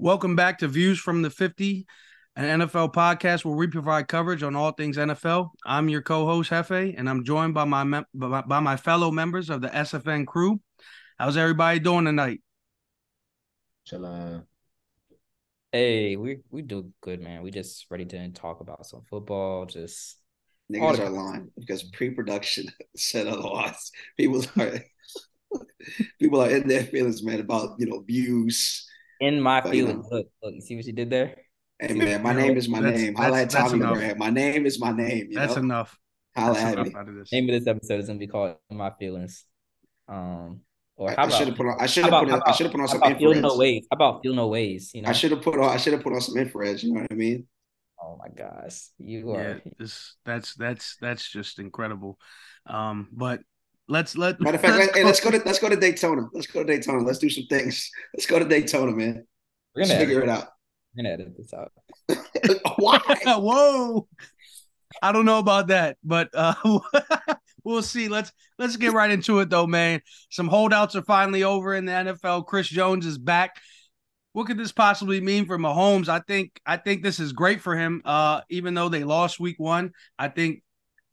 Welcome back to Views from the 50, an NFL podcast where we provide coverage on all things NFL. I'm your co-host Hefe, and I'm joined by my mem- by, by my fellow members of the SFN crew. How's everybody doing tonight? Chilla. Hey, we we do good, man. We just ready to talk about some football. Just Niggas are lying because pre-production said otherwise. People are people are in their feelings, man, about you know views. In my But, you feelings. know. Look, look, you see what you did there? Hey man, my name is my That's- name. that's- Holla at that's Tommy enough. Brand. My name is my name. You That's know? enough. Holla That's at enough me. out of this. Name of this episode is gonna be called "In My Feelings." Um, or how I, about should have put on. I should have put. how On, I should have put on some about feel no infrareds. ways? How about feel no ways? You know? I should have put on. I should have put on some infrareds. You know what I mean? Oh my gosh, you Yeah, are. this that's that's that's just incredible. Um, but let's let Matter of fact, let's hey, let's go to let's go to Daytona. Let's go to Daytona. Let's do some things. Let's go to Daytona, man. We're gonna figure it out. we're gonna edit this out. Why? Whoa. I don't know about that, but uh we'll see. Let's let's get right into it though, man. Some holdouts are finally over in the NFL. Chris Jones is back. What could this possibly mean for Mahomes? I think I think this is great for him. Uh even though they lost week 1, I think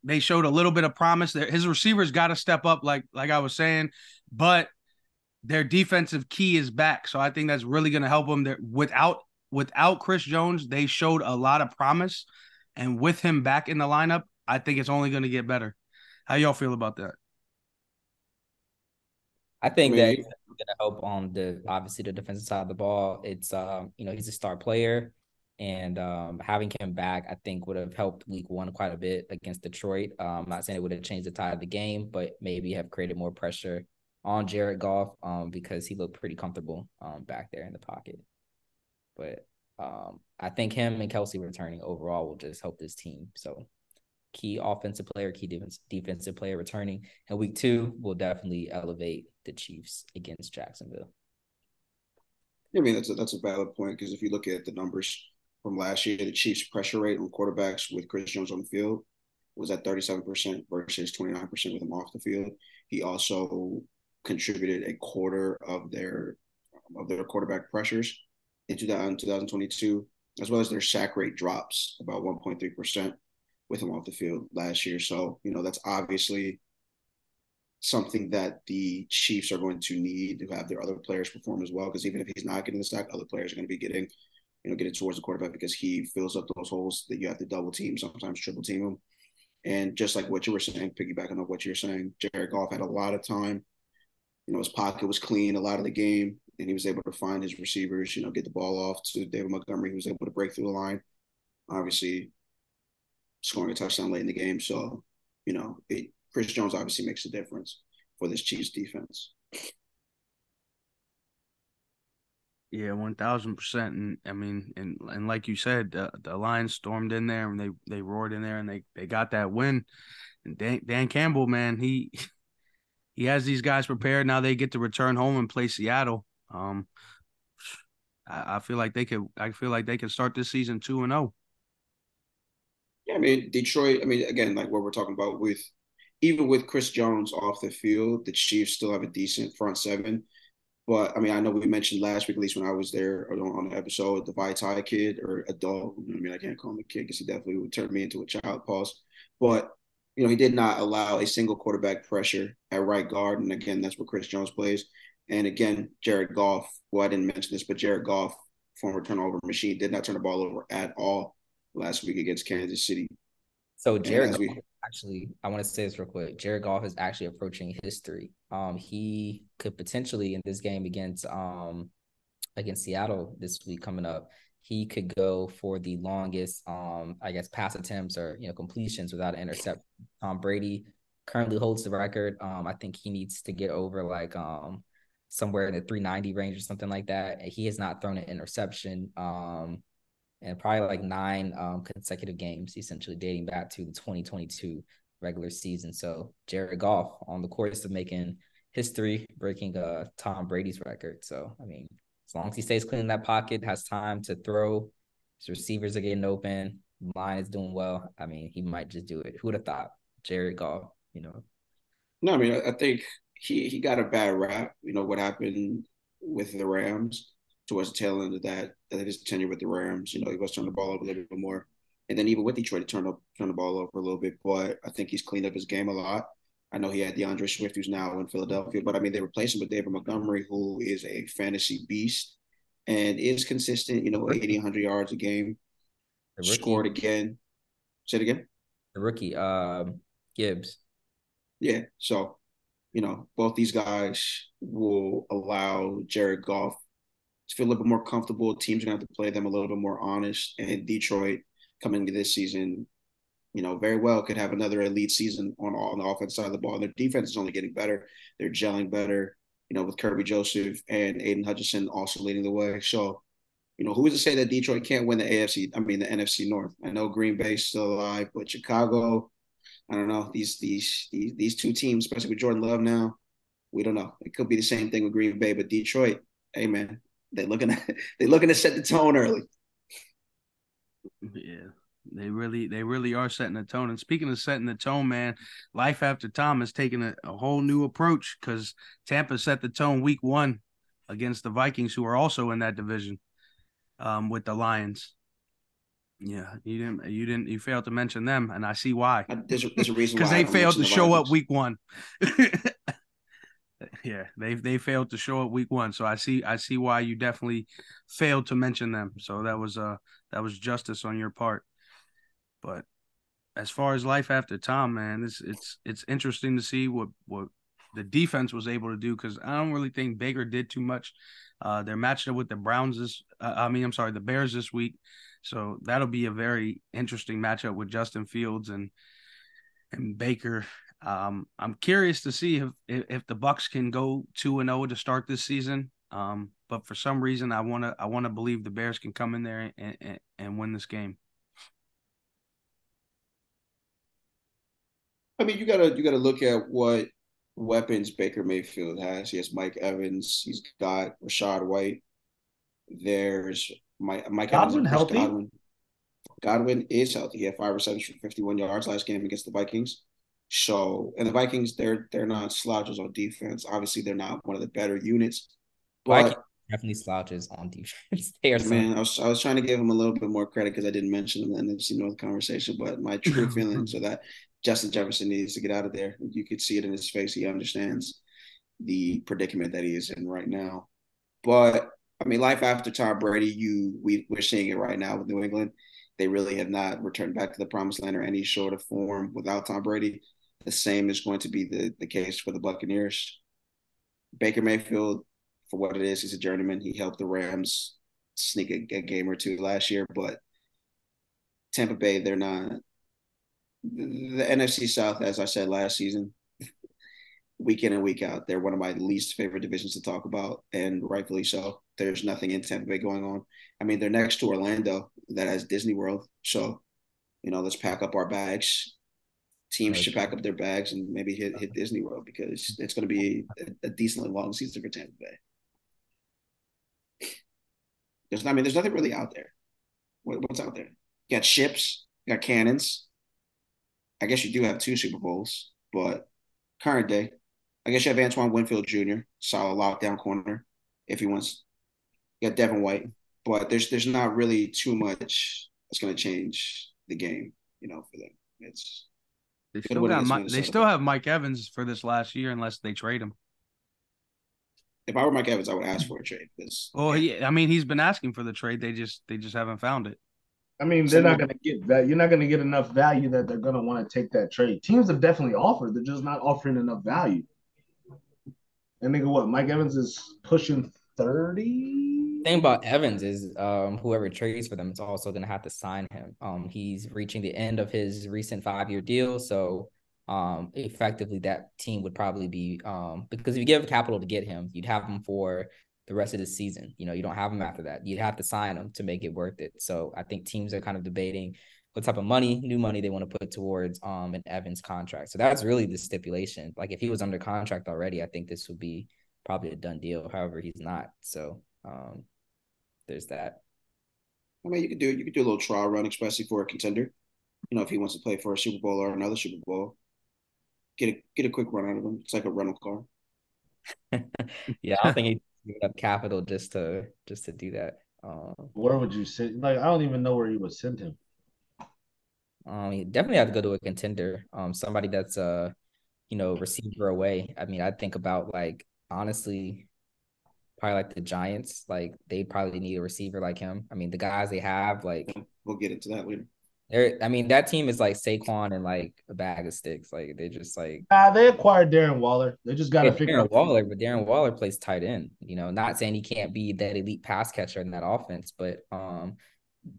they showed a little bit of promise there. His receivers got to step up like like I was saying, but their defensive key is back. So I think that's really going to help them That without without Chris Jones, they showed a lot of promise. And with him back in the lineup, I think it's only going to get better. How y'all feel about that? I think I that mean, it's gonna help on the obviously the defensive side of the ball. It's um, you know, he's a star player and um having him back, I think would have helped week one quite a bit against Detroit. Um, I'm not saying it would have changed the tide of the game, but maybe have created more pressure on Jared Goff um because he looked pretty comfortable um back there in the pocket. But um I think him and Kelce returning overall will just help this team. So key offensive player, key defense, defensive player returning. And week two will definitely elevate the Chiefs against Jacksonville. I mean, that's a, that's a valid point because if you look at the numbers from last year, the Chiefs' pressure rate on quarterbacks with Chris Jones on the field was at 37% versus 29% with him off the field. He also contributed a quarter of their of their quarterback pressures in 2022, as well as their sack rate drops about 1.3% with him off the field last year. So, you know, that's obviously something that the Chiefs are going to need to have their other players perform as well. Because even if he's not getting the sack, other players are going to be getting, you know, getting towards the quarterback because he fills up those holes that you have to double team, sometimes triple team him. And just like what you were saying, piggybacking on what you're saying, Jared Goff had a lot of time. You know, his pocket was clean a lot of the game, and he was able to find his receivers. You know, get the ball off to David Montgomery, who was able to break through the line. Obviously, scoring a touchdown late in the game. So, you know, it, Chris Jones obviously makes a difference for this Chiefs defense. Yeah, one thousand percent. And I mean, and and like you said, the, the Lions stormed in there and they they roared in there and they they got that win. And Dan, Dan Campbell, man, he he has these guys prepared. Now they get to return home and play Seattle. Um, I, I feel like they could. I feel like they can start this season two and oh. zero. Yeah, I mean, Detroit, I mean, again, like what we're talking about with even with Chris Jones off the field, the Chiefs still have a decent front seven. But I mean, I know we mentioned last week, at least when I was there on, the episode, the Vaitai kid or adult. I mean, I can't call him a kid because he definitely would turn me into a child. Pause. But you know, he did not allow a single quarterback pressure at right guard, and again, that's where Chris Jones plays. And again, Jared Goff. Well, I didn't mention this, but Jared Goff, former turnover machine, did not turn the ball over at all last week against Kansas City. So Jared we- actually, I want to say this real quick. Jared Goff is actually approaching history. Um, he could potentially in this game against um against Seattle this week coming up, he could go for the longest um I guess pass attempts or you know completions without an intercept. Tom Brady currently holds the record. Um, I think he needs to get over like um somewhere in the 390 range or something like that. He has not thrown an interception. Um and probably like nine um, consecutive games, essentially dating back to the 2022 regular season. So Jared Goff on the course of making history, breaking uh Tom Brady's record. So I mean, as long as he stays clean in that pocket, has time to throw, his receivers are getting open, line is doing well. I mean, he might just do it. Who would have thought? Jared Goff, you know. No, I mean, I, think he he got a bad rap. You know what happened with the Rams, towards the tail end of that, that his tenure with the Rams. You know, he was turning the ball over a little bit more. And then even with Detroit, he turned up turned the ball over a little bit. But I think he's cleaned up his game a lot. I know he had D'Andre Swift, who's now in Philadelphia, but I mean they replaced him with David Montgomery, who is a fantasy beast and is consistent. You know, 80, 100 yards a game. Scored again. Say it again. The rookie, uh, Gibbs. Yeah. So, you know, both these guys will allow Jared Goff to feel a little bit more comfortable. Teams are to have to play them a little bit more honest. And Detroit coming this season, you know, very well could have another elite season on, on the offense side of the ball. And their defense is only getting better. They're gelling better, you know, with Kerby Joseph and Aidan Hutchinson also leading the way. So, you know, who is to say that Detroit can't win the AFC? I mean, the NFC North. I know Green Bay's still alive, but Chicago, I don't know. These these these these two teams, especially with Jordan Love now, we don't know. It could be the same thing with Green Bay, but Detroit, hey man, they're looking at they're looking to set the tone early. Yeah. They really, they really are setting the tone. And speaking of setting the tone, man, life after Tom is taking a, a whole new approach because Tampa set the tone week one against the Vikings, who are also in that division um, with the Lions. Yeah, you didn't, you didn't, you failed to mention them, and I see why. There's a, there's a reason because they failed to the show up week one. yeah, they they failed to show up week one, so I see I see why you definitely failed to mention them. So that was uh that was justice on your part. But as far as life after Tom, man, it's it's it's interesting to see what what the defense was able to do because I don't really think Baker did too much. Uh, they're matched up with the Browns this. Uh, I mean, I'm sorry, the Bears this week, so that'll be a very interesting matchup with Justin Fields and and Baker. Um, I'm curious to see if if the Bucks can go two and zero oh to start this season. Um, but for some reason, I wanna I wanna believe the Bears can come in there and, and, and win this game. I mean, you gotta you gotta look at what weapons Baker Mayfield has. He has Mike Evans. He's got Rachaad White. There's Mike Mike Godwin Evans. Healthy? Godwin. Godwin is healthy. He had five receptions for 51 yards last game against the Vikings. So, and the Vikings, they're they're not slouches on defense. Obviously, they're not one of the better units. But definitely slouches on defense. they are man, I was I was trying to give him a little bit more credit because I didn't mention him in the North conversation. But my true feelings are that Justin Jefferson needs to get out of there. You could see it in his face. He understands the predicament that he is in right now. But I mean, life after Tom Brady, you we we're seeing it right now with New England. They really have not returned back to the promised land or any sort of form without Tom Brady. The same is going to be the, the case for the Buccaneers. Baker Mayfield, for what it is, he's a journeyman. He helped the Rams sneak a, a game or two last year, but Tampa Bay, they're not the NFC South, as I said last season, week in and week out, they're one of my least favorite divisions to talk about, and rightfully so. There's nothing in Tampa Bay going on. I mean, they're next to Orlando that has Disney World, so you know, let's pack up our bags. Teams should pack up their bags and maybe hit hit Disney World because it's going to be a, a decently long season for Tampa Bay. There's, not, I mean, there's nothing really out there. What, what's out there? You got ships, you got cannons, I guess you do have two Super Bowls, but current day, I guess you have Antoine Winfield Jr., solid lockdown corner, if he wants. You got Devin White, but there's there's not really too much that's going to change the game, you know, for them. It's they still got Mike, they still have Mike Evans for this last year unless they trade him. If I were Mike Evans, I would ask for a trade. Because well, yeah, I mean, he's been asking for the trade. They just they just haven't found it. I mean, they're not going to get that. You're not going to get enough value that they're going to want to take that trade. Teams have definitely offered. They're just not offering enough value. And nigga, what? Mike Evans is pushing thirty. Thing about Evans is, um, whoever trades for them is also going to have to sign him. Um, he's reaching the end of his recent five year deal, so um, effectively that team would probably be um because if you give capital to get him, you'd have him for the rest of the season. You know, you don't have him after that. You'd have to sign him to make it worth it. So I think teams are kind of debating what type of money, new money they want to put towards um an Evans contract. So that's really the stipulation. Like if he was under contract already, I think this would be probably a done deal. However, he's not. So um there's that. I mean, you could do it. you could do a little trial run, especially for a contender. You know, if he wants to play for a Super Bowl or another Super Bowl, get a get a quick run out of him. It's like a rental car. yeah, I don't think he giving up capital just to just to do that. Um, Where would you send? Like, I don't even know where you would send him. um, you definitely have to go to a contender. Um, somebody that's uh, you know, receiver away. I mean, I think about like honestly, probably like the Giants. Like they probably need a receiver like him. I mean, the guys they have, like We'll get into that later. they're. I mean, that team is like Saquon and like a bag of sticks. Like they just like Ah, they acquired Darren Waller. They just got to figure Darren out Waller, but Darren Waller plays tight end. You know, not saying he can't be that elite pass catcher in that offense, but um,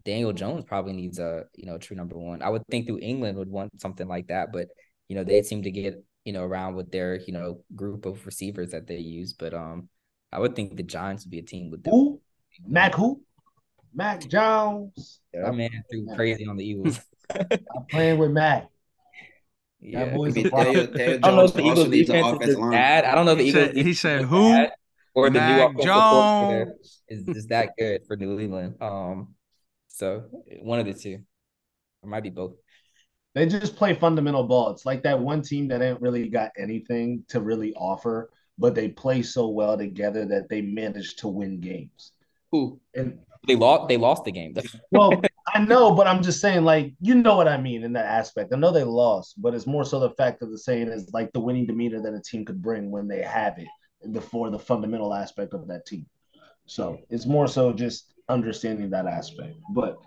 Daniel Jones probably needs a you know true number one. I would think through England would want something like that, but you know they seem to get you know around with their you know group of receivers that they use. But um, I would think the Giants would be a team with them. who? Mac who? Mac Jones. That man threw crazy on the Eagles. I'm playing with Mac. yeah, That boy's I mean, a problem. Daniel, Daniel I don't know if the Eagles needs an defense is offensive just line. bad. I don't know if the He Eagles said- he said who? bad, or the new Mac offensive coordinator Jones. is is that good for New England. Um, so one of the two, or might be both. They just play fundamental ball. It's like that one team that ain't really got anything to really offer, but they play so well together that they manage to win games. Who? And They lost. They lost the game. well, I know, but I'm just saying, like, you know what I mean in that aspect. I know they lost, but it's more so the fact of the saying is like the winning demeanor that a team could bring when they have it the for the fundamental aspect of that team. So it's more so just understanding that aspect. But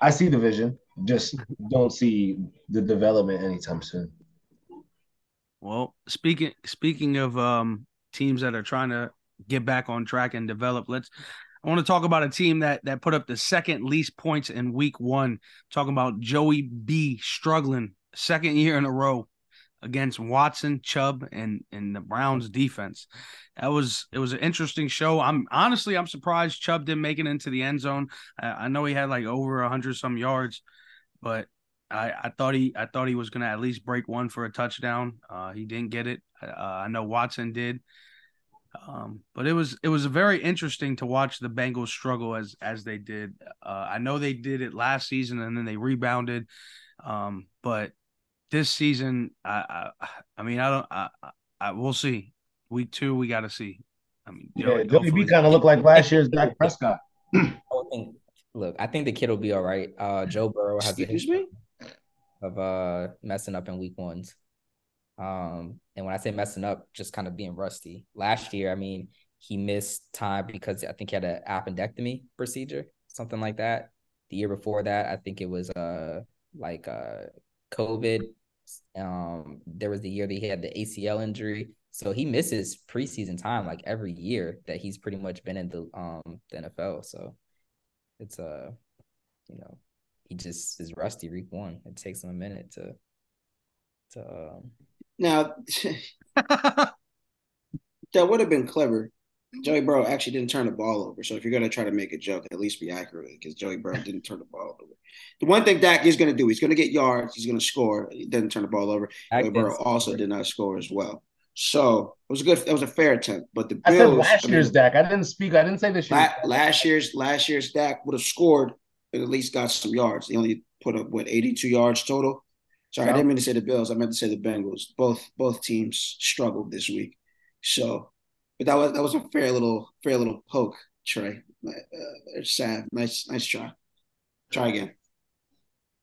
I see the vision, just don't see the development anytime soon. Well, speaking speaking of um teams that are trying to get back on track and develop, let's I want to talk about a team that that put up the second least points in week 1. Talking about Joey B struggling second year in a row against Watson, Chubb and and the Browns defense. That was it was an interesting show. I'm honestly I'm surprised Chubb didn't make it into the end zone. I, I know he had like over 100 some yards, but I, I thought he I thought he was going to at least break one for a touchdown. Uh, he didn't get it. Uh, I know Watson did. Um, but it was it was very interesting to watch the Bengals struggle as as they did. Uh, I know they did it last season and then they rebounded. Um, but this season, I I, I mean I don't I, I, I we'll see. Week two, we got to see. I mean, Yeah, Joey- Joey B kind of looked like last year's Dak Prescott. I think. Look, I think the kid will be all right. Uh, Joe Burrow has a history me? Of uh messing up in week ones. Um, and when I say messing up, just kind of being rusty. Last year, I mean, he missed time because I think he had an appendectomy procedure, something like that. The year before that, I think it was uh like uh COVID. Um, there was the year that he had the ACL injury. So he misses preseason time like every year that he's pretty much been in the um the NFL. So it's uh you know, he just is rusty week one. It takes him a minute to to um Now, that would have been clever. Joey Burrow actually didn't turn the ball over. So if you're going to try to make a joke, at least be accurate because Joey Burrow didn't turn the ball over. The one thing Dak is going to do, he's going to get yards. He's going to score. He didn't turn the ball over. Dak Joey Burrow also score. did not score as well. So it was a good. It was a fair attempt. But the I said Bills. last I mean, year's Dak. I didn't speak. I didn't say this year. La- last year's last year's Dak would have scored and at least got some yards. He only put up what 82 yards total. Sorry, I didn't mean to say the Bills. I meant to say the Bengals. Both both teams struggled this week. So, but that was that was a fair little fair little poke, Trey. Uh, sad. nice nice try. Try again.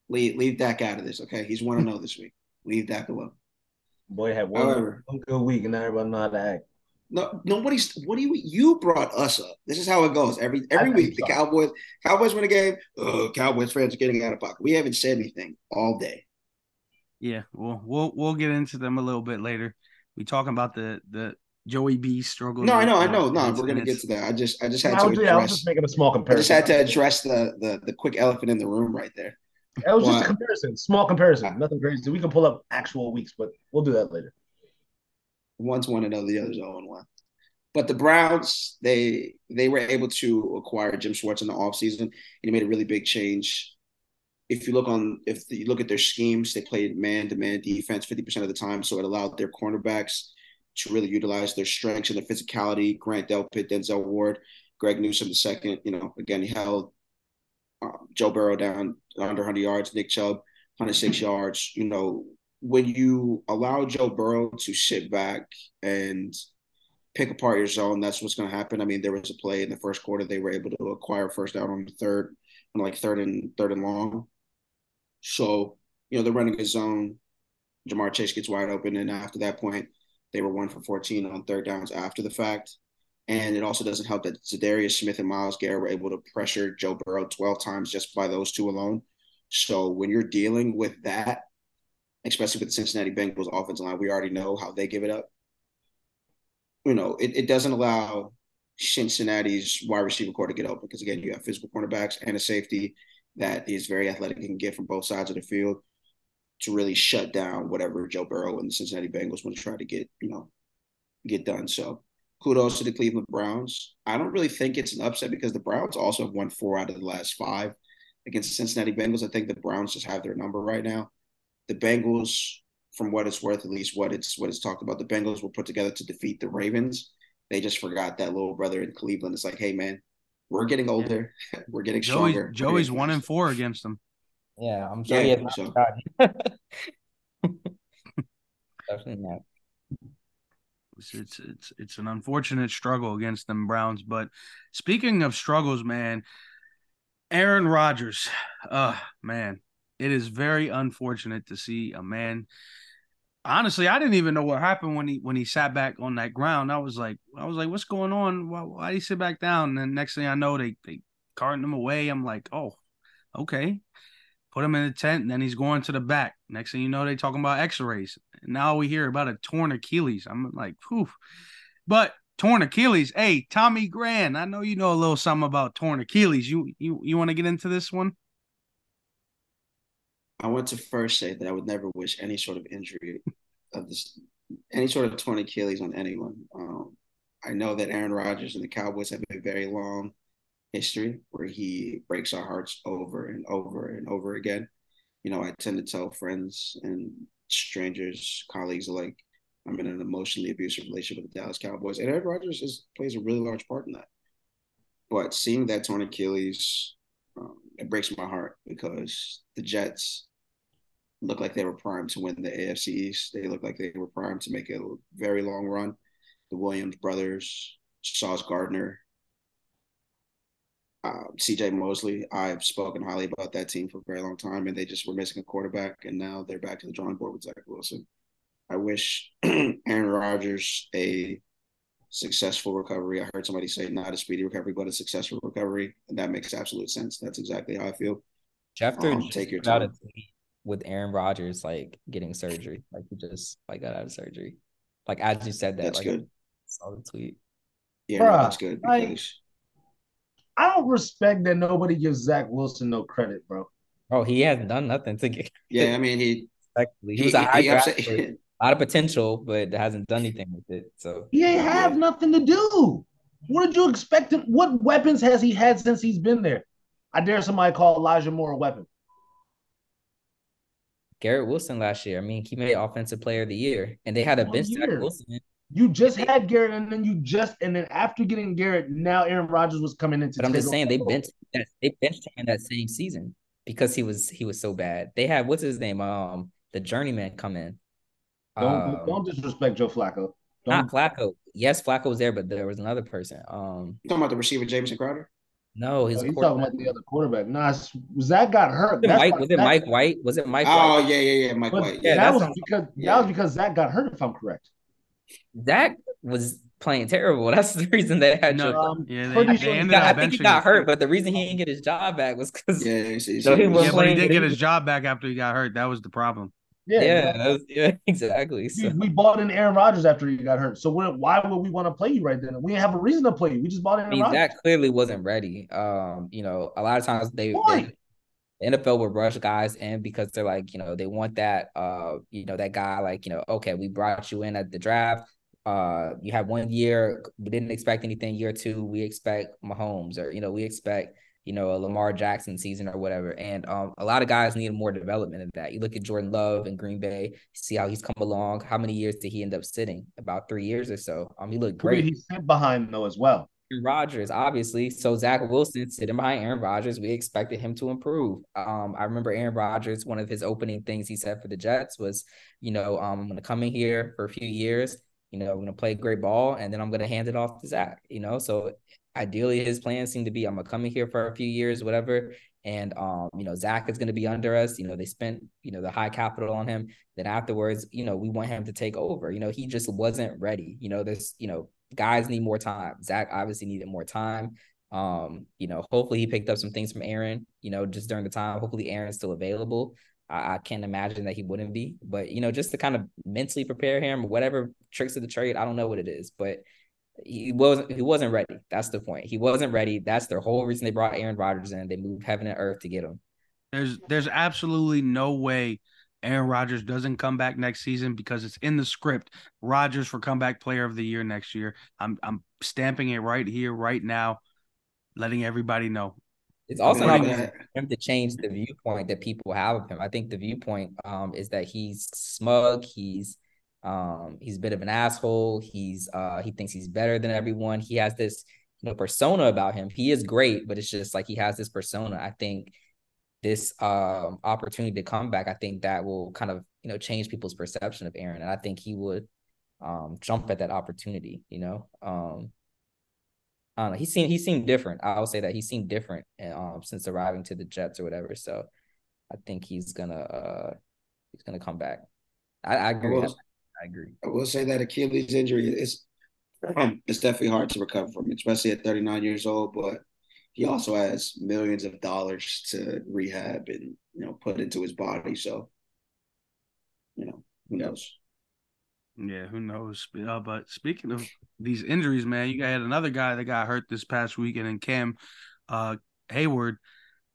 Leave leave Dak out of this. Okay, he's one to know this week. Leave Dak alone. Boy had one, However, one good week, and now everybody know how to act. No, nobody's. What do you? You brought us up. This is how it goes every every I week. The. Cowboys, Cowboys win a game. Oh, Cowboys fans are getting out of pocket. We haven't said anything all day. Yeah, well, we'll we'll get into them a little bit later. We talking about the the Joey B struggle. No, I know, I uh, know. No, we're gonna get to that. I just, I just had I to was, yeah, I was address. just making a small comparison. I just had to address the the the quick elephant in the room right there. That was just a comparison, small comparison, nothing crazy. We can pull up actual weeks, but we'll do that later. One's one and the other's zero one. But the Browns, they they were able to acquire Jim Schwartz in the offseason, and he made a really big change. If you look on, if you look at their schemes, they played man-to-man defense 50% of the time, so it allowed their cornerbacks to really utilize their strengths and their physicality. Grant Delpit, Denzel Ward, Greg Newsome the second. You know, again, he held um, Joe Burrow down under 100 yards, Nick Chubb 106 yards. You know, when you allow Joe Burrow to sit back and pick apart your zone, that's what's going to happen. I mean, there was a play in the first quarter they were able to acquire first down on the third, on like third and third and long. So you know they're running a zone. Ja'Marr Chase gets wide open, and after that point, they were one for 14 on third downs after the fact. And it also doesn't help that Za'Darius Smith and Myles Garrett were able to pressure Joe Burrow 12 times just by those two alone. So when you're dealing with that, especially with the Cincinnati Bengals offensive line, we already know how they give it up. You know, it, it doesn't allow Cincinnati's wide receiver core to get open because again, you have physical cornerbacks and a safety that is very athletic and can get from both sides of the field to really shut down whatever Joe Burrow and the Cincinnati Bengals want to try to get, you know, get done. So kudos to the Cleveland Browns. I don't really think it's an upset because the Browns also have won four out of the last five against the Cincinnati Bengals. I think the Browns just have their number right now. The Bengals, from what it's worth, at least what it's what it's talked about, the Bengals were put together to defeat the Ravens. They just forgot that little brother in Cleveland. It's like, hey man, we're getting older, we're getting stronger. Joey's, Joey's one and four against them. Yeah, I'm sure Yeah, he has so- Definitely not. It's, it's it's it's an unfortunate struggle against them Browns. But speaking of struggles, man, Aaron Rodgers, uh man, it is very unfortunate to see a man. Honestly, I didn't even know what happened when he when he sat back on that ground. I was like, I was like, what's going on? Why why did he sit back down? And then next thing I know, they they carting him away. I'm like, oh, okay. Put him in the tent, and then he's going to the back. Next thing you know, they talking about X-rays. Now we hear about a torn Achilles. I'm like, whew. But torn Achilles. Hey, Tommy Grand, I know you know a little something about torn Achilles. You you you want to get into this one? I want to first say that I would never wish any sort of injury of this, any sort of torn Achilles on anyone. Um, I know that Aaron Rodgers and the Cowboys have a very long history where he breaks our hearts over and over and over again. You know, I tend to tell friends and strangers, colleagues alike, I'm in an emotionally abusive relationship with the Dallas Cowboys, and Aaron Rodgers is, plays a really large part in that. But seeing that torn Achilles, um, it breaks my heart because the Jets look like they were primed to win the AFC East. They look like they were primed to make a very long run. The Williams brothers, Sauce Gardner, uh, CJ Mosley. I've spoken highly about that team for a very long time, and they just were missing a quarterback, and now they're back to the drawing board with Zach Wilson. I wish Aaron Rodgers a successful recovery. I heard somebody say not a speedy recovery, but a successful recovery, and that makes absolute sense. That's exactly how I feel. Schefter Um, take your put out a time. Tweet with Aaron Rodgers like getting surgery. Like he just like got out of surgery. Like as you said that, That's like good. I saw the tweet. Yeah, no, Bruh, that's good like- I don't respect that nobody gives Zach Wilson no credit, bro. Oh, he hasn't done nothing to get yeah, I mean he respectfully. He, he, was a high he draft upset- a lot of potential, but hasn't done anything with it. So He ain't have Yeah. nothing to do. What did you expect him? What weapons has he had since he's been there? I dare somebody call Elijah Moore a weapon. Garrett Wilson last year, I mean, he made offensive player of the year, and they had a One bench Zach. Wilson. You just had Garrett, and then you just and then after getting Garrett, now Aaron Rodgers was coming into. But I'm just saying they benched that they benched him in that same season because he was he was so bad. They had what's his name? Um, the journeyman come in. Don't Um, don't disrespect Joe Flacco. not Don't, Flacco. Yes, Flacco was there, but there was another person. Um, you talking about the receiver Jameson Crowder? No, his oh, he's talking about the other quarterback. Nah, Zach got hurt. Was it Mike? Was it Zach- Mike White? Was it Mike Oh White? yeah, yeah, yeah, Mike But White. Yeah, Yeah, that was what- because yeah. that was because Zach got hurt. If I'm correct. Zach was playing terrible. That's the reason they had No, Um, Yeah, they, they sure he He ended got- I think he got hurt, but the reason he didn't get his job back was because yeah, yeah, see, So he Yeah, but he did but get his job back after he got hurt. That was the problem. Yeah, yeah, that was- yeah, exactly. We, So we bought in Aaron Rodgers after he got hurt. So why would we want to play you right then? We didn't have a reason to play you. We just bought I Aaron mean, Rodgers. Zach clearly wasn't ready. Um, you know, a lot of times they, they the NFL will rush guys in because they're like, you know, they want that uh, you know, that guy like, you know, okay, we brought you in at the draft. Uh, you have one year, we didn't expect anything. Year two, we expect Mahomes or you know, we expect you know a Lamar Jackson season or whatever. And um, a lot of guys need more development in that. You look at Jordan Love in Green Bay, see how he's come along. How many years did he end up sitting? About three years or so. Um, he looked great. he sit behind though as well? Aaron Rodgers, obviously. So Zach Wilson sitting behind Aaron Rodgers, we expected him to improve. Um, I remember Aaron Rodgers, one of his opening things he said for the Jets was, you know, um, I'm gonna come in here for a few years, You know, I'm gonna play great ball, and then I'm gonna hand it off to Zach. You know, so ideally his plan seemed to be I'm gonna come in here for a few years, whatever. And um, you know, Zach is gonna be under us. You know, they spent, you know, the high capital on him. Then afterwards, you know, we want him to take over. You know, he just wasn't ready. You know, there's, you know, guys need more time. Zach obviously needed more time. Um, you know, hopefully he picked up some things from Aaron, you know, just during the time. Hopefully Aaron's still available. I, I can't imagine that he wouldn't be, but you know, just to kind of mentally prepare him, whatever tricks of the trade, I don't know what it is, but he wasn't he wasn't ready. That's the point. He wasn't ready. That's the whole reason they brought Aaron Rodgers in. They moved heaven and earth to get him. There's there's absolutely no way Aaron Rodgers doesn't come back next season because it's in the script. Rodgers for comeback player of the year next year. I'm I'm stamping it right here, right now, letting everybody know. It's also not for him to change the viewpoint that people have of him. I think the viewpoint um, is that he's smug. He's um, he's a bit of an asshole. He's uh, he thinks he's better than everyone. He has this you know persona about him. He is great, but it's just like he has this persona. I think this um, opportunity to come back, I think that will kind of you know change people's perception of Aaron, and I think he would um, jump at that opportunity. You know, um, I don't know. He seemed he seemed different. I'll say that he seemed different um, since arriving to the Jets or whatever. So I think he's gonna uh, he's gonna come back. I, I agree. I I agree. I will say that Achilles injury is um, it's definitely hard to recover from, especially at 39 years old. But he also has millions of dollars to rehab and you know put into his body. So you know who knows. Yeah, who knows? Uh, but speaking of these injuries, man, you had another guy that got hurt this past weekend, and Cam uh, Heyward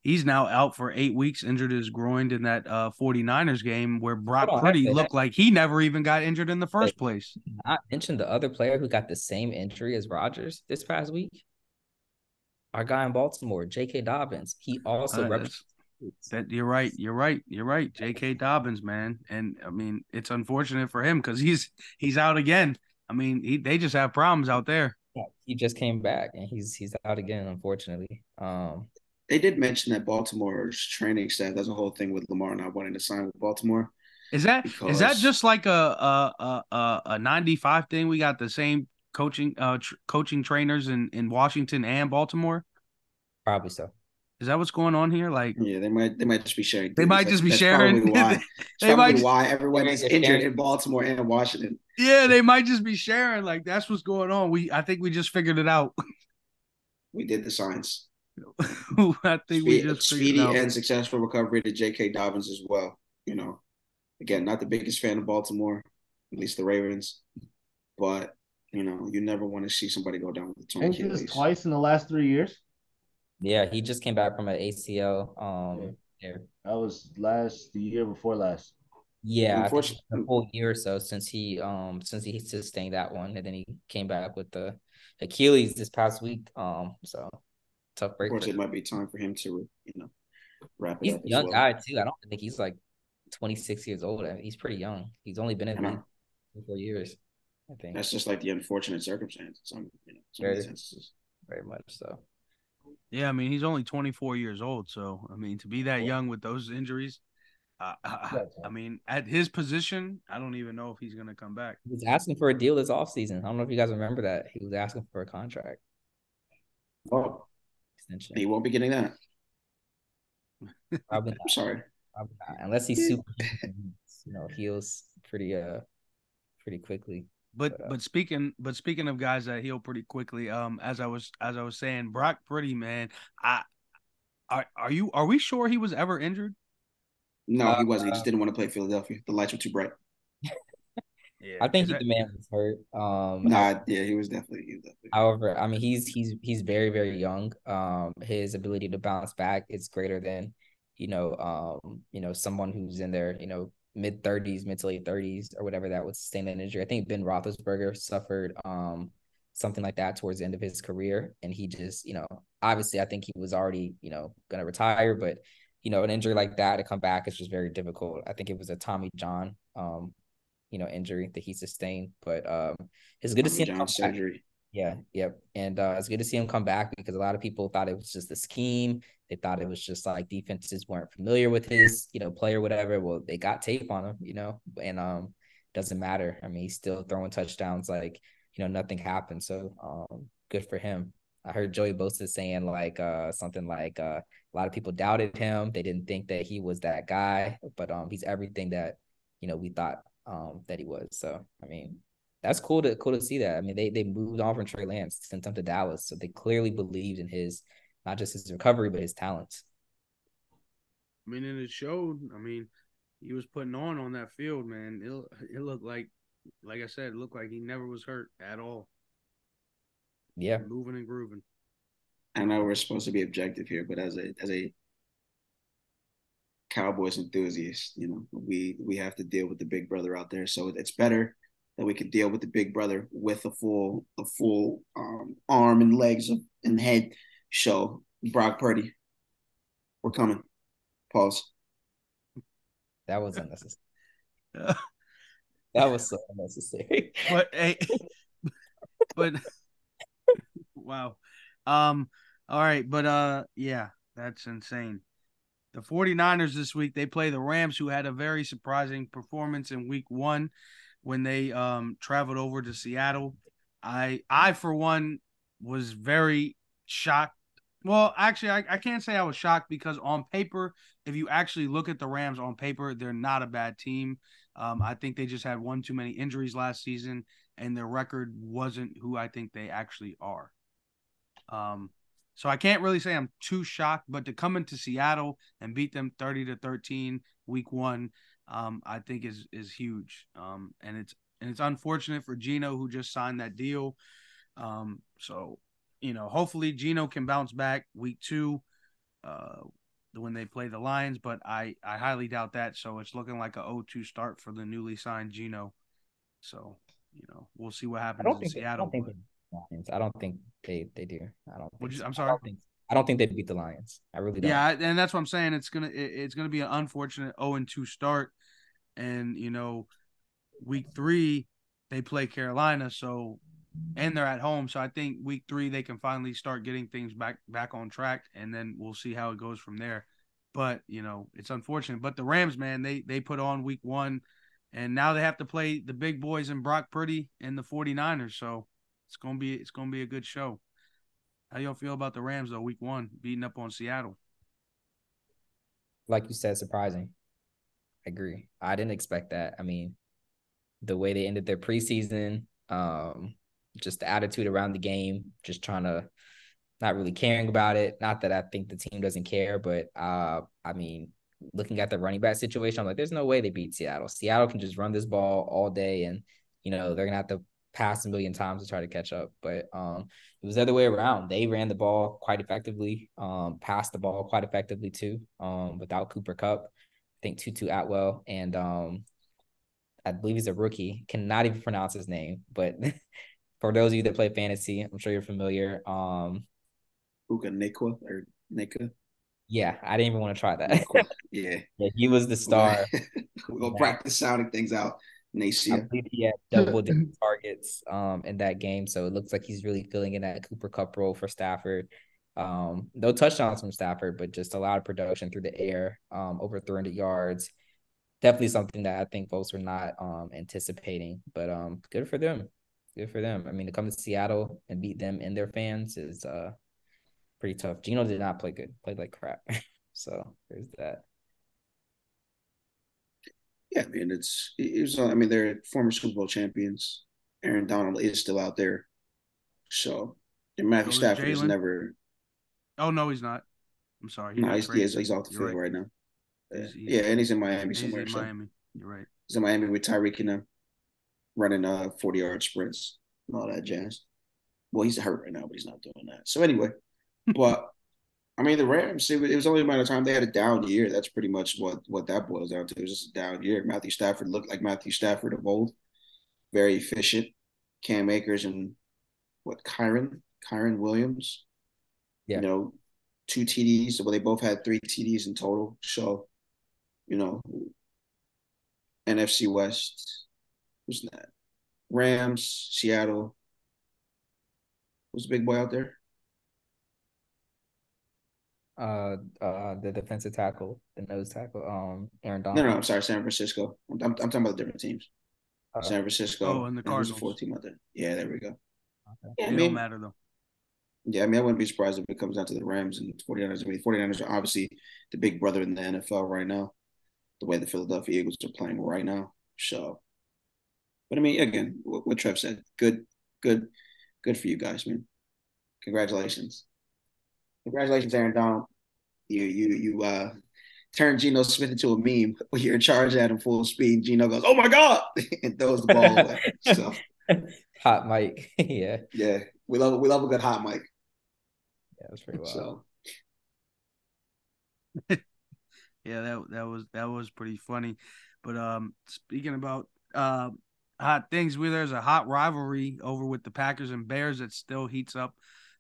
he's now out for eight weeks, injured his groin in that uh 49ers game where Brock Purdy looked like he never even got injured in the first place. I mentioned the other player who got the same injury as Rodgers this past week. Our guy in Baltimore, J.K. Dobbins. He also uh, that you're right. You're right. You're right. J.K. Dobbins, man, and I mean it's unfortunate for him because he's he's out again. I mean, he, they just have problems out there. Yeah, he just came back and he's he's out again, unfortunately. Um, they did mention that Baltimore's training staff. That's a whole thing with Lamar not wanting to sign with Baltimore. Is that because... is that just like a a a, a ninety five thing? We got the same coaching uh tr- coaching trainers in in Washington and Baltimore. Probably so. Is that what's going on here? Like, yeah, they might they might just be sharing. They might just be sharing. Why, they might why everyone is injured in Baltimore and Washington. Yeah, they might just be sharing. Like that's what's going on. We I think we just figured it out. We did the science. I think we just speedy and successful recovery to J.K. Dobbins as well. You know, again, not the biggest fan of Baltimore, at least the Ravens, but you know, you never want to see somebody go down with torn Achilles. Twice in the last three years. Yeah, he just came back from an ACL. Um, yeah. That was last the year before last. Yeah, a whole year or so since he um since he sustained that one, and then he came back with the Achilles this past week. Um, so tough break. Of course, it might be time for him to, you know, wrap it he's up. He's a young well. guy too. I don't think he's like 26 years old. he's pretty young. He's only been in the four years. I think that's just like the unfortunate circumstance. Some, you know, some very, instances. Very much so. Yeah, I mean, he's only 24 years old. So, I mean, to be that young with those injuries, uh, I, I, mean, at his position, I don't even know if he's going to come back. He was asking for a deal this offseason. I don't know if you guys remember that. He was asking for a contract. Oh, extension. He won't be getting that. Probably I'm sorry. Probably not. Unless he's super, you know, heals pretty uh pretty quickly. But but, uh, but speaking but speaking of guys that heal pretty quickly, um, as I was as I was saying, Brock Purdy man, I are are you are we sure he was ever injured? No, uh, he wasn't. He just didn't want to play Philadelphia. The lights were too bright. Yeah, I think he, that, the man was hurt. Um, nah, yeah, he was definitely. He was definitely. However, I mean, he's he's he's very very young. Um, his ability to bounce back is greater than, you know, um, you know, someone who's in their you know mid thirties, mid to late thirties, or whatever that would sustain an injury. I think Ben Roethlisberger suffered um something like that towards the end of his career, and he just you know obviously I think he was already you know gonna retire, but you know an injury like that to come back is just very difficult. I think it was a Tommy John um you know injury that he sustained. But um, it's good to see him come. Back. Yeah, yep, and uh, it's good to see him come back because a lot of people thought it was just a scheme. They thought it was just like defenses weren't familiar with his, you know, player, whatever. Well, they got tape on him, you know, and um, doesn't matter. I mean, he's still throwing touchdowns like you know nothing happened. So um, good for him. I heard Joey Bosa saying like uh, something like uh, a lot of people doubted him. They didn't think that he was that guy, but um, he's everything that you know we thought um, that he was. So I mean, that's cool to cool to see that. I mean, they they moved on from Trey Lance, sent him to Dallas, so they clearly believed in his not just his recovery but his talents. I mean, and it showed. I mean, he was putting on on that field, man. It it looked like, like I said, it looked like he never was hurt at all. Yeah, moving and grooving. I know we're supposed to be objective here, but as a as a Cowboys enthusiasts. you know, we we have to deal with the big brother out there. So it's better that we could deal with the big brother with a full a full um, arm and legs and head. show. Brock Purdy, we're coming. Pause. That was unnecessary. that was so unnecessary. But hey, but wow. Um. All right, but uh, yeah, that's insane. The 49ers this week they play the Rams, who had a very surprising performance in Week One when they um traveled over to Seattle. I I for one was very shocked. Well, actually, I, I can't say I was shocked because on paper, if you actually look at the Rams on paper, they're not a bad team. Um, I think they just had one too many injuries last season, and their record wasn't who I think they actually are. Um, so I can't really say I'm too shocked, but to come into Seattle and beat them 30 to 13 week one, um, I think is is huge. Um, and it's and it's unfortunate for Geno who just signed that deal. Um, so you know, hopefully Geno can bounce back week two, uh, when they play the Lions, but I I highly doubt that. So it's looking like a 0-2 start for the newly signed Geno. So you know, we'll see what happens in Seattle. Don't, Lions. I don't think they they do. I don't. You, so. I'm sorry. I don't, think, I don't think they beat the Lions. I really don't. Yeah, and that's what I'm saying. It's gonna it, it's gonna be an unfortunate 0 and 2 start, and you know, week three they play Carolina, so and they're at home. So I think week three they can finally start getting things back back on track, and then we'll see how it goes from there. But you know, it's unfortunate. But the Rams, man, they they put on week one, and now they have to play the big boys and Brock Purdy and the 49ers. So it's gonna be it's gonna be a good show. How y'all feel about the Rams though? Week one, beating up on Seattle. Like you said, surprising. I agree. I didn't expect that. I mean, the way they ended their preseason, um, just the attitude around the game, just trying to not really caring about it. Not that I think the team doesn't care, but uh, I mean, looking at the running back situation, I'm like, there's no way they beat Seattle. Seattle can just run this ball all day, and you know they're gonna have to pass a million times to try to catch up. But um, it was the other way around. They ran the ball quite effectively, um, passed the ball quite effectively too, um, without Cooper Kupp. I think Tutu Atwell and um, I believe he's a rookie. Cannot even pronounce his name, but for those of you that play fantasy, I'm sure you're familiar. Um, Uka Nikwa or Nika. Yeah, I didn't even want to try that. yeah. yeah, he was the star. We're gonna practice sounding things out. Nacia. I believe he had double digit targets um in that game. So it looks like he's really filling in that Cooper Kupp role for Stafford. Um, no touchdowns from Stafford, but just a lot of production through the air, um, over 300 yards. Definitely something that I think folks were not um anticipating, but um, good for them. Good for them. I mean, to come to Seattle and beat them and their fans is uh pretty tough. Geno did not play good, played like crap. so there's that. Yeah, I mean it's it was. I mean they're former Super Bowl champions. Aaron Donald is still out there, so and Matthew so Stafford is never. Oh no, he's not. I'm sorry. He no, he's, he's, he's, off the field right. right, now. He's, he's, yeah, and he's in Miami somewhere. He's in Miami. You're right. He's in Miami with Tyreek and them, running uh 40 yard sprints and all that jazz. Well, he's hurt right now, but he's not doing that. So anyway, but I mean, the Rams, it was only a matter of time they had a down year. That's pretty much what what that boils down to. It was just a down year. Matthew Stafford looked like Matthew Stafford of old, very efficient. Cam Akers and what Kyren Kyren Williams, yeah. you know, two TDs. Well, they both had three TDs in total. So, you know, NFC West, who's that? Rams, Seattle. Who's the big boy out there? Uh uh the defensive tackle, the nose tackle, um Aaron Donald. No, no, I'm sorry, San Francisco. I'm, I'm, I'm talking about the different teams. Uh, San Francisco. Oh, and the Cardinals. fourth team out there? Yeah, there we go. Okay. Yeah, I It don't mean, matter though. yeah, I mean, I wouldn't be surprised if it comes down to the Rams and the 49ers. I mean, the 49ers are obviously the big brother in the NFL right now, the way the Philadelphia Eagles are playing right now. So, but I mean, again, what, what Trev said, good, good, good for you guys, man. Congratulations. Congratulations, Aaron Donald. You, you, you, uh, turned Geno Smith into a meme when you're in charge at him full speed. Geno goes, "Oh my god!" and throws the ball away. So Hot Mike. yeah. yeah, we love we love a good hot mic. Yeah, that's pretty wild. So Yeah, that that was that was pretty funny. But um speaking about uh hot things, where there's a hot rivalry over with the Packers and Bears that still heats up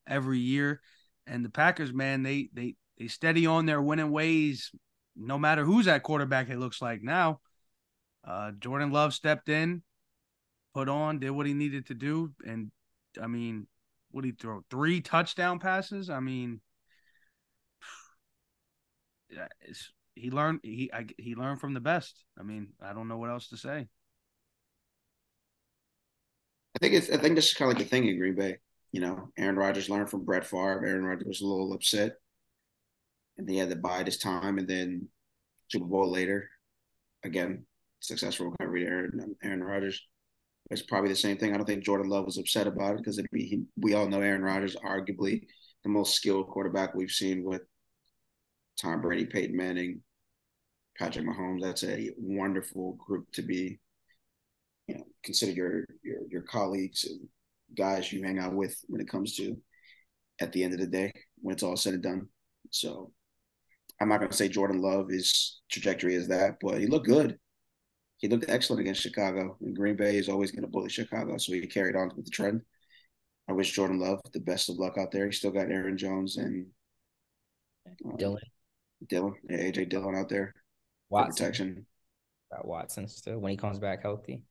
every year. And the Packers, man, they they they steady on their winning ways no matter who's at quarterback, it looks like now. Uh Jordan Love stepped in, put on, did what he needed to do, and I mean, what did he throw? Three touchdown passes? I mean, he learned he I, he learned from the best. I mean, I don't know what else to say. I think it's I think this is kind of like the thing in Green Bay. You know, Aaron Rodgers learned from Brett Favre. Aaron Rodgers was a little upset, and he had to bide his time. And then Super Bowl later, again, successful recovery to Aaron, um, Aaron Rodgers. It's probably the same thing. I don't think Jordan Love was upset about it because he, we all know Aaron Rodgers, arguably the most skilled quarterback we've seen with Tom Brady, Peyton Manning, Patrick Mahomes. That's a wonderful group to be, you know, consider your your your colleagues and guys you hang out with when it comes to at the end of the day when it's all said and done. So I'm not going to say Jordan Love is trajectory is that, but he looked good. He looked excellent against Chicago. And Green Bay is always going to bully Chicago, so he carried on with the trend. I wish Jordan Love the best of luck out there. He still got Aaron Jones and uh, Dillon Dillon, yeah, AJ Dillon out there Watson. protection. Got Watson still when he comes back healthy.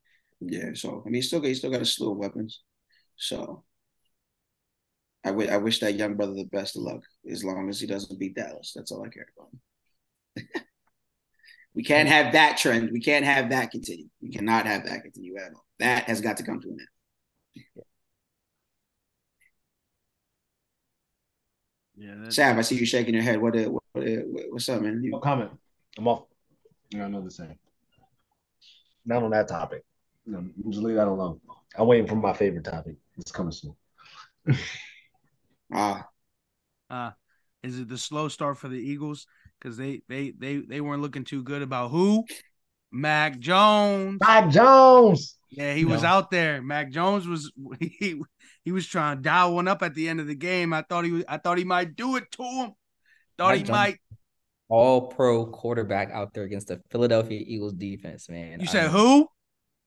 Yeah, so I mean, he's still he's still got a slew of weapons. So I wi- I wish that young brother the best of luck as long as he doesn't beat Dallas. That's all I care about. we can't have that trend. We can't have that continue. We cannot have that continue at all. That has got to come to an end. Yeah, that's, Sam, I see you shaking your head. What, uh, what, uh, what's up, man? No You, comment. I'm off. Yeah, I know the same. Not on that topic. No, just leave that alone. I'm waiting for my favorite topic. It's coming soon. ah, uh, is it the slow start for the Eagles? Because they they they they weren't looking too good about who? Mac Jones. Mac Jones. Yeah, he was out there. Mac Jones was he he was trying to dial one up at the end of the game. I thought he was I thought he might do it to him. Thought Mac he Jones- might. All pro quarterback out there against the Philadelphia Eagles defense, man. You said mean, who?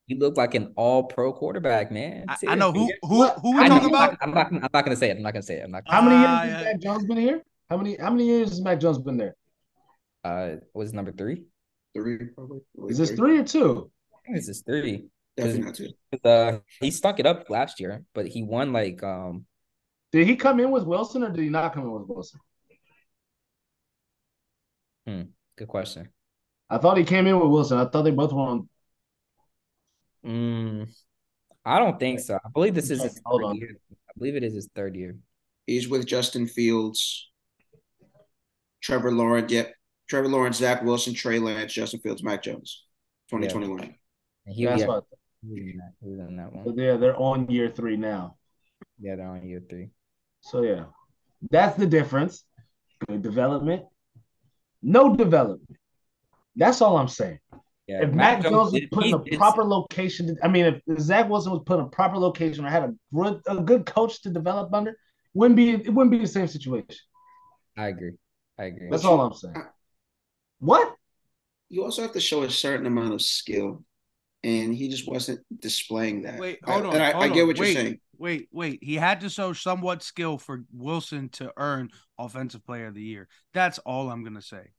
He look like an all pro quarterback, man. I, I know who who who we I know, talking I'm not- about. I'm not, I'm not gonna say it. I'm not gonna say it. I'm not. How many years has yeah. Mac Jones been here? How many how many years has Mac Jones been there? Uh, was number three? three probably. Is this three or two? I think this is three. Definitely not two. Uh, he stunk it up last year, but he won like um. Did he come in with Wilson or did he not come in with Wilson? Hmm. Good question. I thought he came in with Wilson. I thought they both were on. Mm, I don't think so. I believe this is his Hold third on. year. I believe it is his third year. He's with Justin Fields, Trevor Lawrence. Yep, Trevor Lawrence, Zach Wilson, Trey Lance, Justin Fields, Mac Jones, 2021. And he, That's yeah, what, he was in that, he was in that but one. yeah, they're on year three now. Yeah, they're on year three. So yeah, that's the difference. Good development, no development. That's all I'm saying. Yeah, If Mac Jones was put in he a proper location, I mean, if Zach Wilson was put in a proper location or had a good, a good coach to develop under, wouldn't be it wouldn't be the same situation. I agree. I agree. That's all I'm saying. What? You also have to show a certain amount of skill, and he just wasn't displaying that. Wait, I- hold on. and I, hold I get what wait, you're saying. Wait, wait. He had to show somewhat skill for Wilson to earn Offensive Player of the Year. That's all I'm gonna say.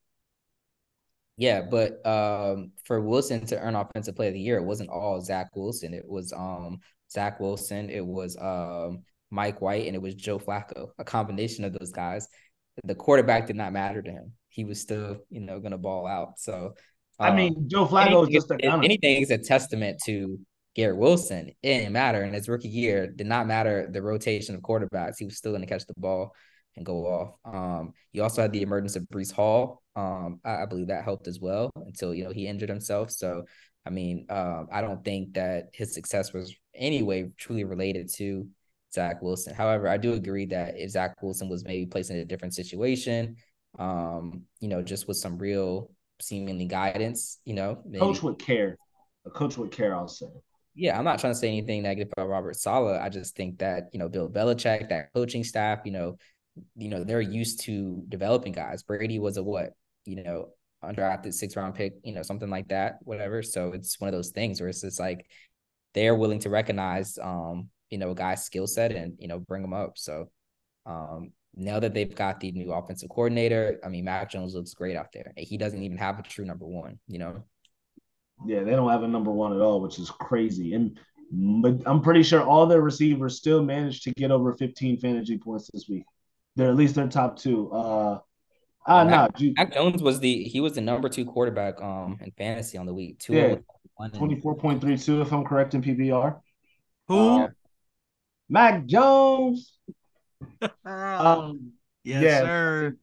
Yeah, but um, for Wilson to earn Offensive Player of the Year, it wasn't all Zach Wilson. It was um Zach Wilson. It was um Mike White, and it was Joe Flacco. A combination of those guys. The quarterback did not matter to him. He was still, you know, going to ball out. So, I um, mean, Joe Flacco is anything, just a if gunner. anything is a testament to Garrett Wilson, it didn't matter in his rookie year. Did not matter the rotation of quarterbacks. He was still going to catch the ball and go off. Um, you also had the emergence of Breece Hall. Um, I, I, believe that helped as well until you know he injured himself. So, I mean, um, I don't think that his success was anyway truly related to Zach Wilson. However, I do agree that if Zach Wilson was maybe placed in a different situation, um, you know, just with some real seemingly guidance, you know, maybe, coach would care. A coach would care, I'll say. Yeah, I'm not trying to say anything negative about Robert Saleh. I just think that you know Bill Belichick, that coaching staff, you know, you know they're used to developing guys. Brady was a what, you know, undrafted six round pick, you know, something like that, whatever. So it's one of those things where it's just like they're willing to recognize, um, you know, a guy's skill set and you know bring them up. So um, now that they've got the new offensive coordinator, I mean, Mac Jones looks great out there. He doesn't even have a true number one, you know. Yeah, they don't have a number one at all, which is crazy. And but I'm pretty sure all their receivers still managed to get over 15 fantasy points this week. They're at least their top two. Uh, ah, no, Mac Jones was the he was the number two quarterback um in fantasy on the week. Two yeah, 24.32 if I'm correct in PPR. Who? Uh, Mac Jones. um, yes, yeah. sir.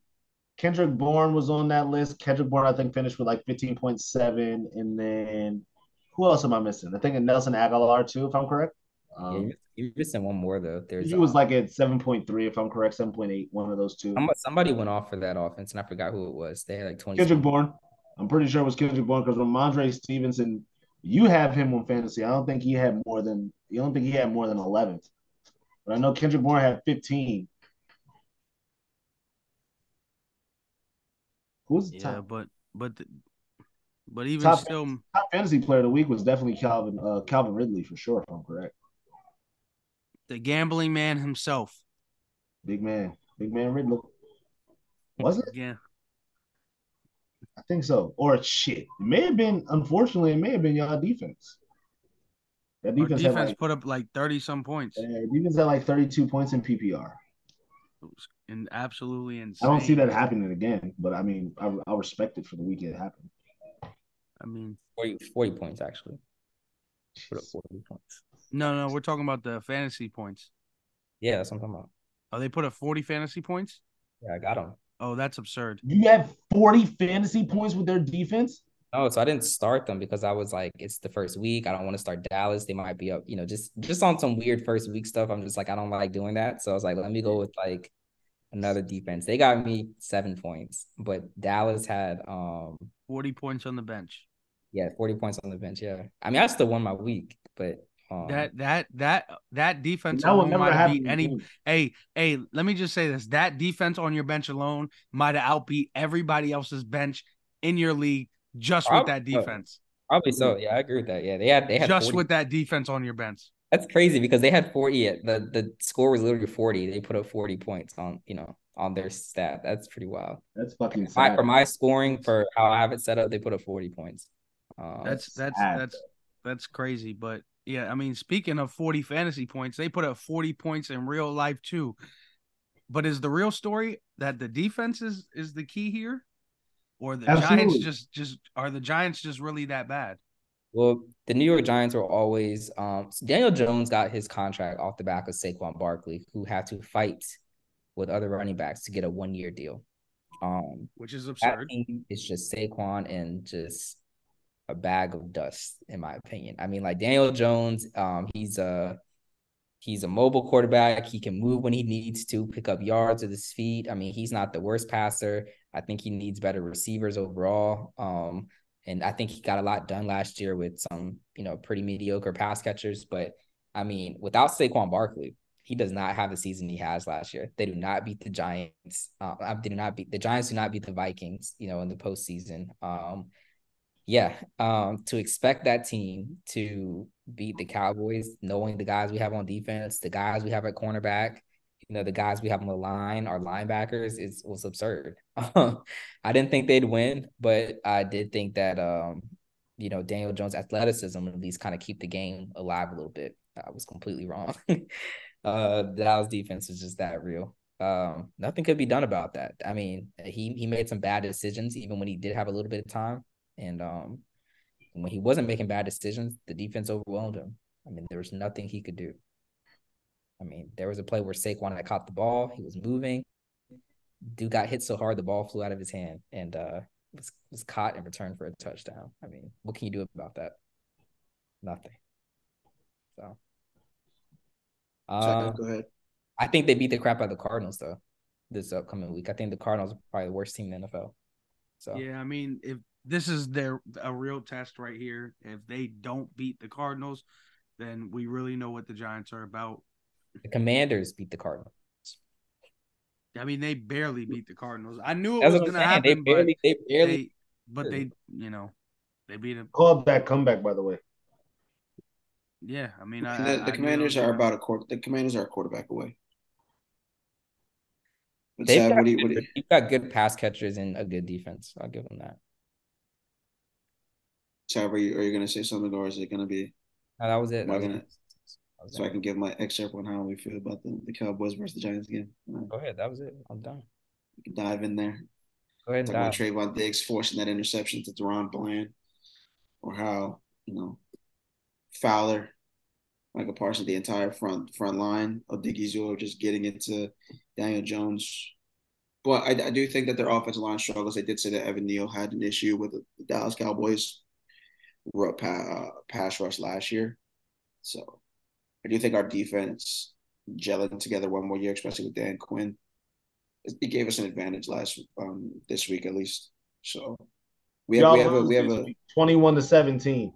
Kendrick Bourne was on that list. Kendrick Bourne, I think, finished with like 15.7. And then who else am I missing? I think Nelson Agholor, too, if I'm correct. Um, yeah, you're missing one more, though. There's he was um, like at 7.3, if I'm correct, 7.8, one of those two. Somebody went off for that offense, and I forgot who it was. They had like 20. Kendrick Bourne. I'm pretty sure it was Kendrick Bourne because Rhamondre Stevenson, you have him on fantasy. I don't think he had more than, you don't think he had more than 11th. But I know Kendrick Bourne had 15. Who's the yeah, top? but but the, but even top, still, top fantasy player of the week was definitely Calvin uh, Calvin Ridley for sure. If I'm correct, the gambling man himself, big man, big man Ridley, was it? Yeah, I think so. Or shit, it may have been. Unfortunately, it may have been y'all defense. That defense, defense like, put up like thirty some points. Yeah, defense had like thirty two points in PPR. It was in, absolutely insane. I don't see that happening again, but I mean, I, I respect it for the week it happened. I mean, 40, 40 points actually. Put up forty points. No, no, we're talking about the fantasy points. Yeah, that's what I'm talking about. Oh, they put up forty fantasy points. Yeah, I got them. Oh, that's absurd. You have forty fantasy points with their defense. Oh, so I didn't start them because I was like, it's the first week. I don't want to start Dallas. They might be up, you know, just just on some weird first week stuff. I'm just like, I don't like doing that. So I was like, let me go with like another defense. They got me seven points, but Dallas had um 40 points on the bench. Yeah, 40 points on the bench. Yeah. I mean, I still won my week, but um, that that that that defense that will never beat any. Hey, hey, let me just say this: that defense on your bench alone might have outbeat everybody else's bench in your league just Probably, with that defense. Probably so. Yeah, I agree with that. Yeah, they had they had just 40. with that defense on your bench. That's crazy because they had 40. The the score was literally 40. They put up 40 points on, you know, on their stat. That's pretty wild. That's fucking sad. for my scoring for how I have it set up, they put up 40 points. Uh, that's that's sad. that's that's crazy. But yeah, I mean, speaking of 40 fantasy points, they put up 40 points in real life too. But is the real story that the defense is is the key here? Or the Absolutely. Giants just just are the Giants just really that bad? Well, the New York Giants are always um, Daniel Jones got his contract off the back of Saquon Barkley, who had to fight with other running backs to get a one year deal. Um, which is absurd. It's just Saquon and just a bag of dust, in my opinion. I mean, like Daniel Jones, um, he's a he's a mobile quarterback. He can move when he needs to, pick up yards with his feet. I mean, he's not the worst passer. I think he needs better receivers overall. Um, and I think he got a lot done last year with some, you know, pretty mediocre pass catchers. But I mean, without Saquon Barkley, he does not have the season he has last year. They do not beat the Giants. Uh, they do not beat the Giants. Do not beat the Vikings. You know, in the postseason. Um, yeah. Um, to expect that team to beat the Cowboys, knowing the guys we have on defense, the guys we have at cornerback, you know, the guys we have on the line, our linebackers, is was absurd. I didn't think they'd win, but I did think that um, you know, Daniel Jones' athleticism at least kind of keep the game alive a little bit. I was completely wrong. uh Dallas defense is just that real. Um, nothing could be done about that. I mean, he he made some bad decisions even when he did have a little bit of time. And um when he wasn't making bad decisions, the defense overwhelmed him. I mean, there was nothing he could do. I mean, there was a play where Saquon had caught the ball. He was moving. Dude got hit so hard the ball flew out of his hand and uh, was was caught and returned for a touchdown. I mean, what can you do about that? Nothing. So, uh, go ahead. I think they beat the crap out of the Cardinals though this upcoming week. I think the Cardinals are probably the worst team in the NFL. So yeah, I mean, if this is their a real test right here, if they don't beat the Cardinals, then we really know what the Giants are about. The Commanders beat the Cardinals. I mean, they barely beat the Cardinals. I knew it That's was going to happen. They barely, they barely, they, but they, you know, they beat them. Called that comeback, by the way. Yeah, I mean, I, the, the I Commanders are about a quarter. The Commanders are a quarterback away. They've got, what do you, what do you... You've got good pass catchers and a good defense. I'll give them that. Chad, are you, are you going to say something, or is it going to be? No, that was it. That was gonna, so I can give my excerpt on how we feel about the, the Cowboys versus the Giants game. Go ahead. That was it. I'm done. You can dive in there. Go ahead. Talk about Trevon Diggs forcing that interception to DaRon Bland, or how you know Fowler, Micah Parsons, the entire front front line of Odighizuwa just getting into Daniel Jones. But I, I do think that their offensive line struggles. They did say that Evan Neal had an issue with the Dallas Cowboys pass rush last year. So I do think our defense gelling together one more year, especially with Dan Quinn, it gave us an advantage last um this week at least. So we have, we have a we have a twenty-one to seventeen.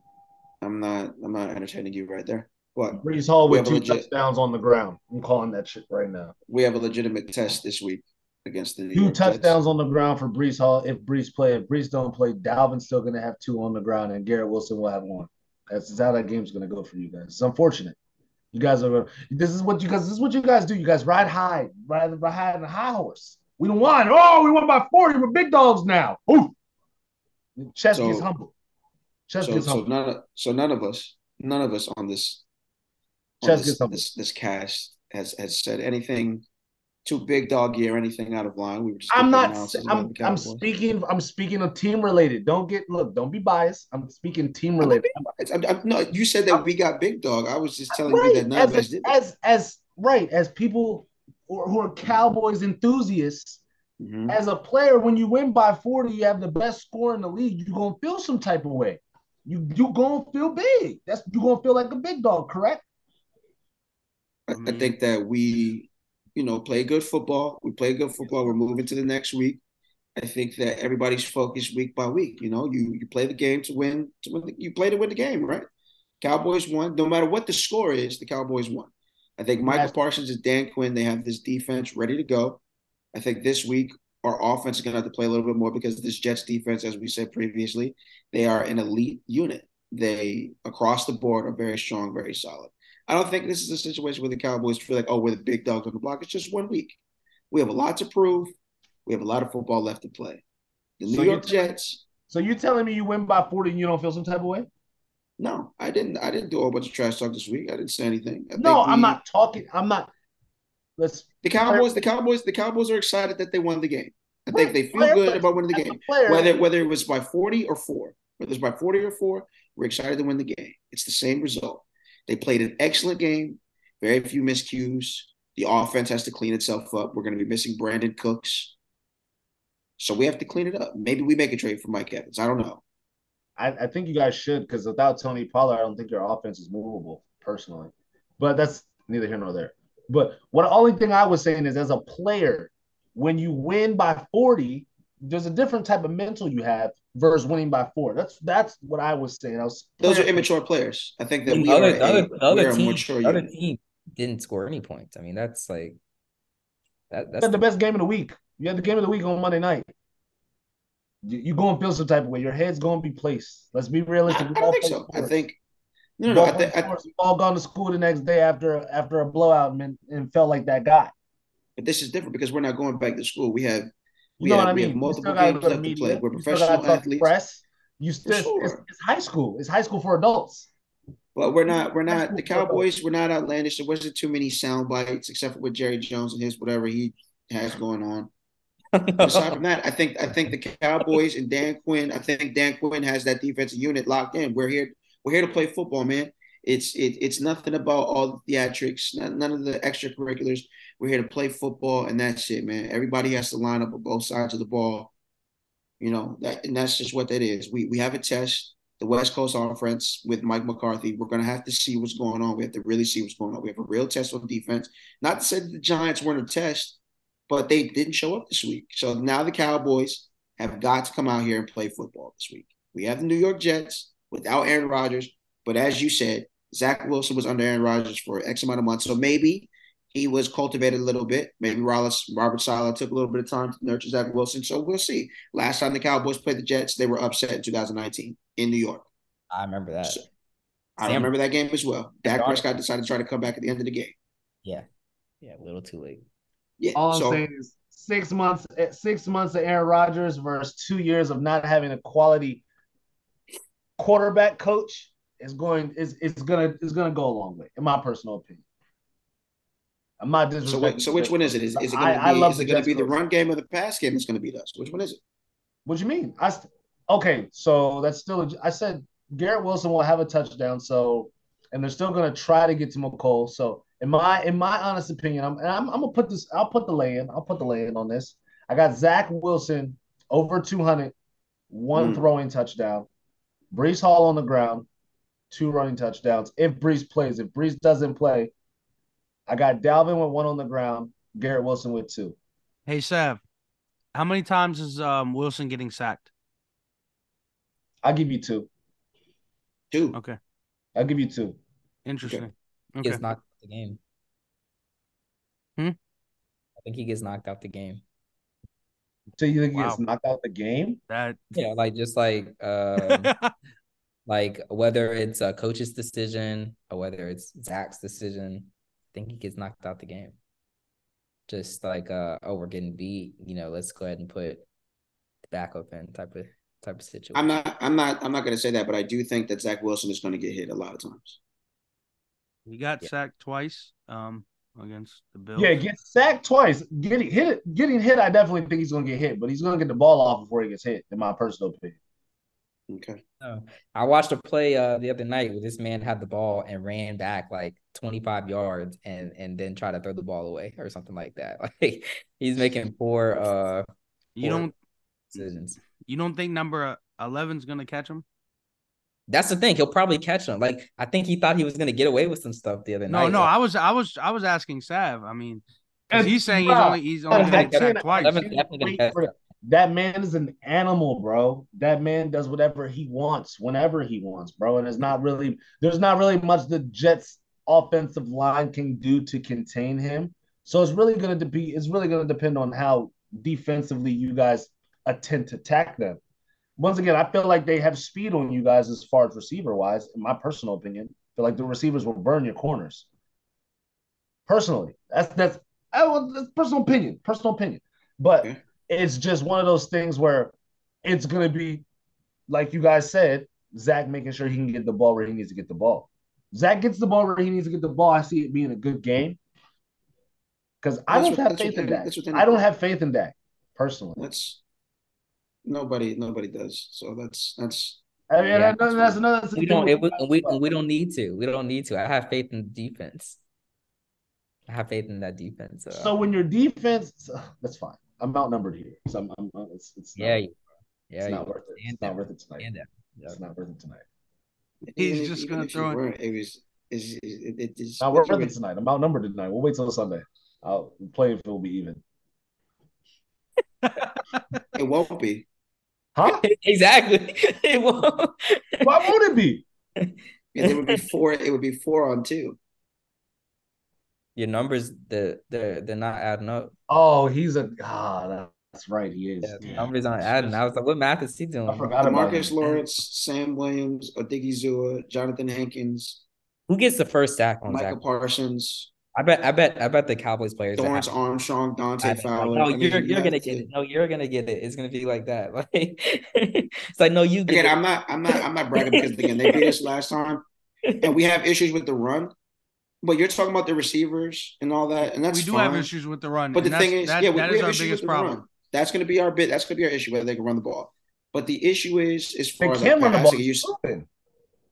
I'm not I'm not entertaining you right there. What Breece Hall with two legit, touchdowns on the ground. I'm calling that shit right now. We have a legitimate test this week against the New two York touchdowns Jets. on the ground for Breece Hall. If Breece play, if Breece don't play, Dalvin's still gonna have two on the ground, and Garrett Wilson will have one. That's how that game's gonna go for you guys. It's unfortunate. You guys are. This is what you guys. This is what you guys do. You guys ride high, ride behind a high horse. We don't want. Oh, we won by forty. We're big dogs now. Ooh. Chest so, gets humble. Chest so, gets humble. So none, of, so none of us, none of us on this Chess this, this, this cast has has said anything too big doggy or anything out of line. We were just I'm not. I'm, I'm speaking. I'm speaking of team related. Don't get look. Don't be biased. I'm speaking team related. I'm, I'm, no, you said that we got big dog. I was just telling right. you that none as, of us did. As as right as people who, who are Cowboys enthusiasts. Mm-hmm. As a player, when you win by 40, you have the best score in the league. You're gonna feel some type of way. You you gonna feel big. That's you're gonna feel like a big dog, correct? I, I mm-hmm. think that we, you know, play good football. We play good football. We're moving to the next week. I think that everybody's focused week by week. You know, you you play the game to win. To win the, you play to win the game, right? Cowboys won. No matter what the score is, the Cowboys won. I think Micah Parsons and Dan Quinn, they have this defense ready to go. I think this week our offense is going to have to play a little bit more because this Jets defense, as we said previously, they are an elite unit. They across the board are very strong, very solid. I don't think this is a situation where the Cowboys feel like, oh, we're the big dogs on the block. It's just one week. We have a lot to prove. We have a lot of football left to play. The New so York Jets. So you're telling me you win by 40 and you don't feel some type of way? No, I didn't. I didn't do a whole bunch of trash talk this week. I didn't say anything. I no, we, I'm not talking. I'm not. Let's. The Cowboys. The Cowboys. The Cowboys are excited that they won the game. I think they feel good about winning the game. Whether whether it was by 40 or four, whether it's by 40 or four, we're excited to win the game. It's the same result. They played an excellent game, very few miscues. The offense has to clean itself up. We're going to be missing Brandin Cooks. So we have to clean it up. Maybe we make a trade for Mike Evans. I don't know. I, I think you guys should because without Tony Pollard, I don't think your offense is movable personally. But that's neither here nor there. But what the only thing I was saying is as a player, when you win by 40, there's a different type of mental you have versus winning by four. That's that's what I was saying. I was those are immature players. I think that we other, are other, a, other team, mature other team didn't score any points. I mean, that's like that, that's the best game of the week. You had the game of the week on Monday night. You, you going to feel some type of way. Your head's going to be placed. Let's be realistic. I, I don't think so. Sports. I think no, no, no I think I, all gone to school the next day after after a blowout and, and felt like that guy. But this is different because we're not going back to school. We have we you know have, what I mean? We have multiple games left to play. We're professional athletes. Press. You still sure. it's, it's, high school. It's high school for adults. But we're not. We're not the Cowboys. We're not outlandish. There wasn't too many sound bites, except for with Jerry Jones and his whatever he has going on. Aside from that, I think I think the Cowboys and Dan Quinn. I think Dan Quinn has that defensive unit locked in. We're here. We're here to play football, man. It's it, it's nothing about all the theatrics, none, none of the extracurriculars. We're here to play football, and that's it, man. Everybody has to line up on both sides of the ball. You know that, and that's just what that is. We we have a test, the West Coast offense with Mike McCarthy. We're gonna have to see what's going on. We have to really see what's going on. We have a real test on defense. Not to say the Giants weren't a test, but they didn't show up this week. So now the Cowboys have got to come out here and play football this week. We have the New York Jets without Aaron Rodgers, but as you said, Zach Wilson was under Aaron Rodgers for X amount of months. So maybe he was cultivated a little bit. Maybe Rollins, Robert Saleh took a little bit of time to nurture Zach Wilson. So we'll see. Last time the Cowboys played the Jets, they were upset in 2019 in New York. I remember that. So, I Sam, remember that game as well. Dak Prescott decided to try to come back at the end of the game. Yeah. Yeah, a little too late. Yeah. All I'm so, saying is six months eh, six months of Aaron Rodgers versus two years of not having a quality quarterback coach is going is is gonna is gonna go a long way, in my personal opinion. I'm not disrespecting. So, so which one is it? Is, is it going to be, I love is it going to be the run game or the pass game that's going to beat us? Which one is it? What do you mean? I okay, so that's still. A, I said Garrett Wilson will have a touchdown. So, and they're still going to try to get to Mecole. So, in my in my honest opinion, I'm I'm, I'm gonna put this. I'll put the lay in. I'll put the lay in on this. I got Zach Wilson over 200, one mm. throwing touchdown. Breece Hall on the ground, two running touchdowns. If Breece plays, if Breece doesn't play, I got Dalvin with one on the ground, Garrett Wilson with two. Hey Sav, how many times is um, Wilson getting sacked? I'll give you two. Two. Okay. I'll give you two. Interesting. Okay. He gets knocked out the game. Hmm? I think he gets knocked out the game. So you think wow. he gets knocked out the game? That yeah, like just like uh, like whether it's a coach's decision or whether it's Zach's decision, I think he gets knocked out the game. Just like uh oh, we're getting beat, you know, let's go ahead and put the backup in type of type of situation. I'm not I'm not I'm not gonna say that, but I do think that Zach Wilson is gonna get hit a lot of times. He got yeah. sacked twice um against the Bills. Yeah, get sacked twice. Getting hit getting hit, I definitely think he's gonna get hit, but he's gonna get the ball off before he gets hit, in my personal opinion. Okay. Oh, I watched a play uh, the other night where this man had the ball and ran back like 25 yards and and then try to throw the ball away or something like that. Like he's making poor uh you poor don't decisions. You don't think number 11 is going to catch him? That's the thing. He'll probably catch him. Like I think he thought he was going to get away with some stuff the other no, night. No, no, I was I was I was asking Sav. I mean, he's saying he's only he's only going to sacked twice that man is an animal, bro. That man does whatever he wants, whenever he wants, bro. And it's not really there's not really much the Jets offensive line can do to contain him. So it's really gonna be it's really gonna depend on how defensively you guys attempt to attack them. Once again, I feel like they have speed on you guys as far as receiver wise, in my personal opinion. I feel like the receivers will burn your corners. Personally, that's that's I, that's personal opinion, personal opinion. But it's just one of those things where it's going to be, like you guys said, Zach making sure he can get the ball where he needs to get the ball. Zach gets the ball where he needs to get the ball. I see it being a good game because I don't have faith in Dak. I don't have faith in Dak personally. That's nobody. Nobody does. So that's that's. I mean, yeah. that's, that's another. We don't. It, we we don't need to. We don't need to. I have faith in defense. I have faith in that defense. Uh, so when your defense, that's fine. I'm outnumbered here. So I'm, I'm it's, it's yeah, not, yeah, it's not worth it. It's not worth it tonight. It's not worth it tonight. He's just gonna throw it. It was. It's, it, it, it's not worth it tonight. I'm outnumbered tonight. We'll wait till Sunday. I'll play if it'll be even. it won't be. Huh? exactly. It won't. Why won't it be? Yeah, it would be four. It would be four on two your numbers they're they're, they're not adding up. Oh, he's a ah, that's right, he is. Yeah, numbers aren't adding. I was like, what math is he doing? I forgot Marcus Lawrence, Sam Williams, Odighizuwa, Jonathan Hankins. Who gets the first sack on Micah Zach? Parsons? I bet, I bet, I bet the Cowboys players. Dorance Armstrong, Dante Fowler. No, you're, you're gonna get it. No, you're gonna get it. It's gonna be like that. Like it's like no, you. again, it. I'm not, I'm not, I'm not bragging because again they beat us last time, and we have issues with the run. But you're talking about the receivers and all that, and that's we do fine. have issues with the run. But the thing is, that, yeah, we, that we is have our issues biggest with problem. Run. That's going to be our bit. That's going to be our issue whether they can run the ball. But the issue is, as far they as can like run the ball. You,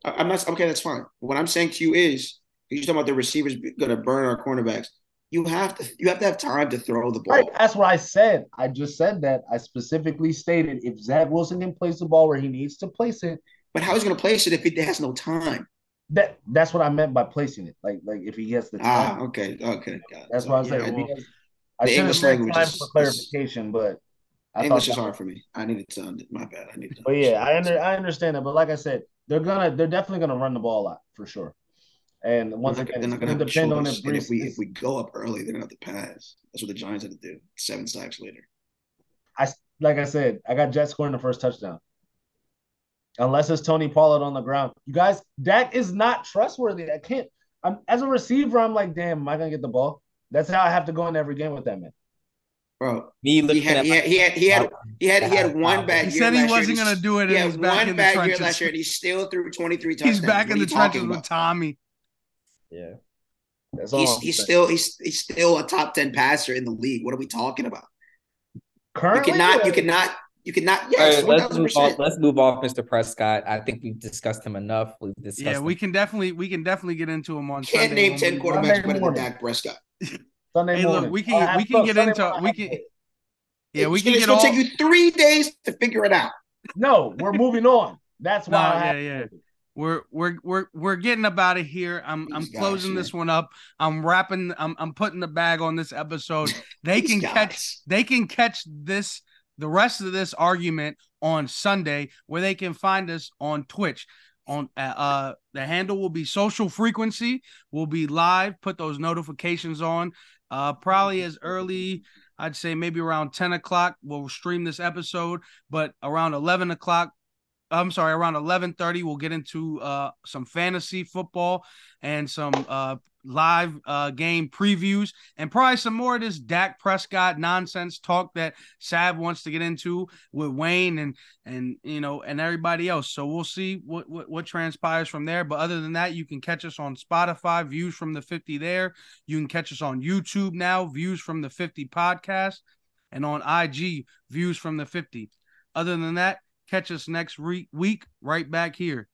I, am not okay. That's fine. What I'm saying to you is, you're talking about the receivers going to burn our cornerbacks. You have to you have to have time to throw the ball. Right, that's what I said. I just said that. I specifically stated if Zach Wilson can place the ball where he needs to place it. But how is he going to place it if he has no time? That that's what I meant by placing it. Like like if he has the ah, time. Ah, okay, okay. That's what I said. Yeah, well, I the English language time is, for clarification, but I English is hard for me. I needed to. under, My bad. I need to. But yeah, I under, I understand that. But like I said, they're gonna they're definitely gonna run the ball a lot for sure. And once they're again, they're not gonna depend on if, if we if we go up early, they're gonna have to pass. That's what the Giants had to do. Seven sacks later. I like I said, I got Jets scoring the first touchdown. Unless it's Tony Pollard on the ground. You guys, that is not trustworthy. I can't. I'm as a receiver, I'm like, damn, am I gonna get the ball? That's how I have to go in every game with that man. Bro, me looking he had, he had, he had he had he had he had one bad. He said he wasn't going to do it. He had one bad year last year, and he still threw twenty three touchdowns. He's back in the trenches with Tommy. Yeah, That's all. he's he's still he's he's still a top ten passer in the league. What are we talking about? Currently, you cannot you cannot you cannot. Yes, right, let's move off. Let's move off, Mr. Prescott. I think we've discussed him enough. We've discussed. Yeah, we can definitely we can definitely get into him on. Can't Sunday name ten quarterbacks better than Dak Prescott. Sunday hey, morning. look, we can oh, we can get into we can. Yeah, we can it's get gonna all. take you three days to figure it out. No, we're moving on. That's why. No, yeah, yeah. We're we're we're we're getting up out of here. I'm These I'm closing guys, this one up. I'm wrapping. I'm I'm putting the bag on this episode. They can guys. catch. They can catch this the rest of this argument on Sunday, where they can find us on Twitch. On uh, uh the handle will be social frequency. We'll be live. Put those notifications on. Uh, probably as early I'd say maybe around 10 o'clock we'll stream this episode, but around 11 o'clock I'm sorry, around 11:30 we'll get into uh, some fantasy football and some uh, live uh, game previews and probably some more of this Dak Prescott nonsense talk that Sav wants to get into with Wayne and and you know and everybody else. So we'll see what, what what transpires from there. But other than that, you can catch us on Spotify, views from the 50 there. You can catch us on YouTube now, views from the 50 podcast, and on IG, views from the 50. Other than that, catch us next re- week right back here.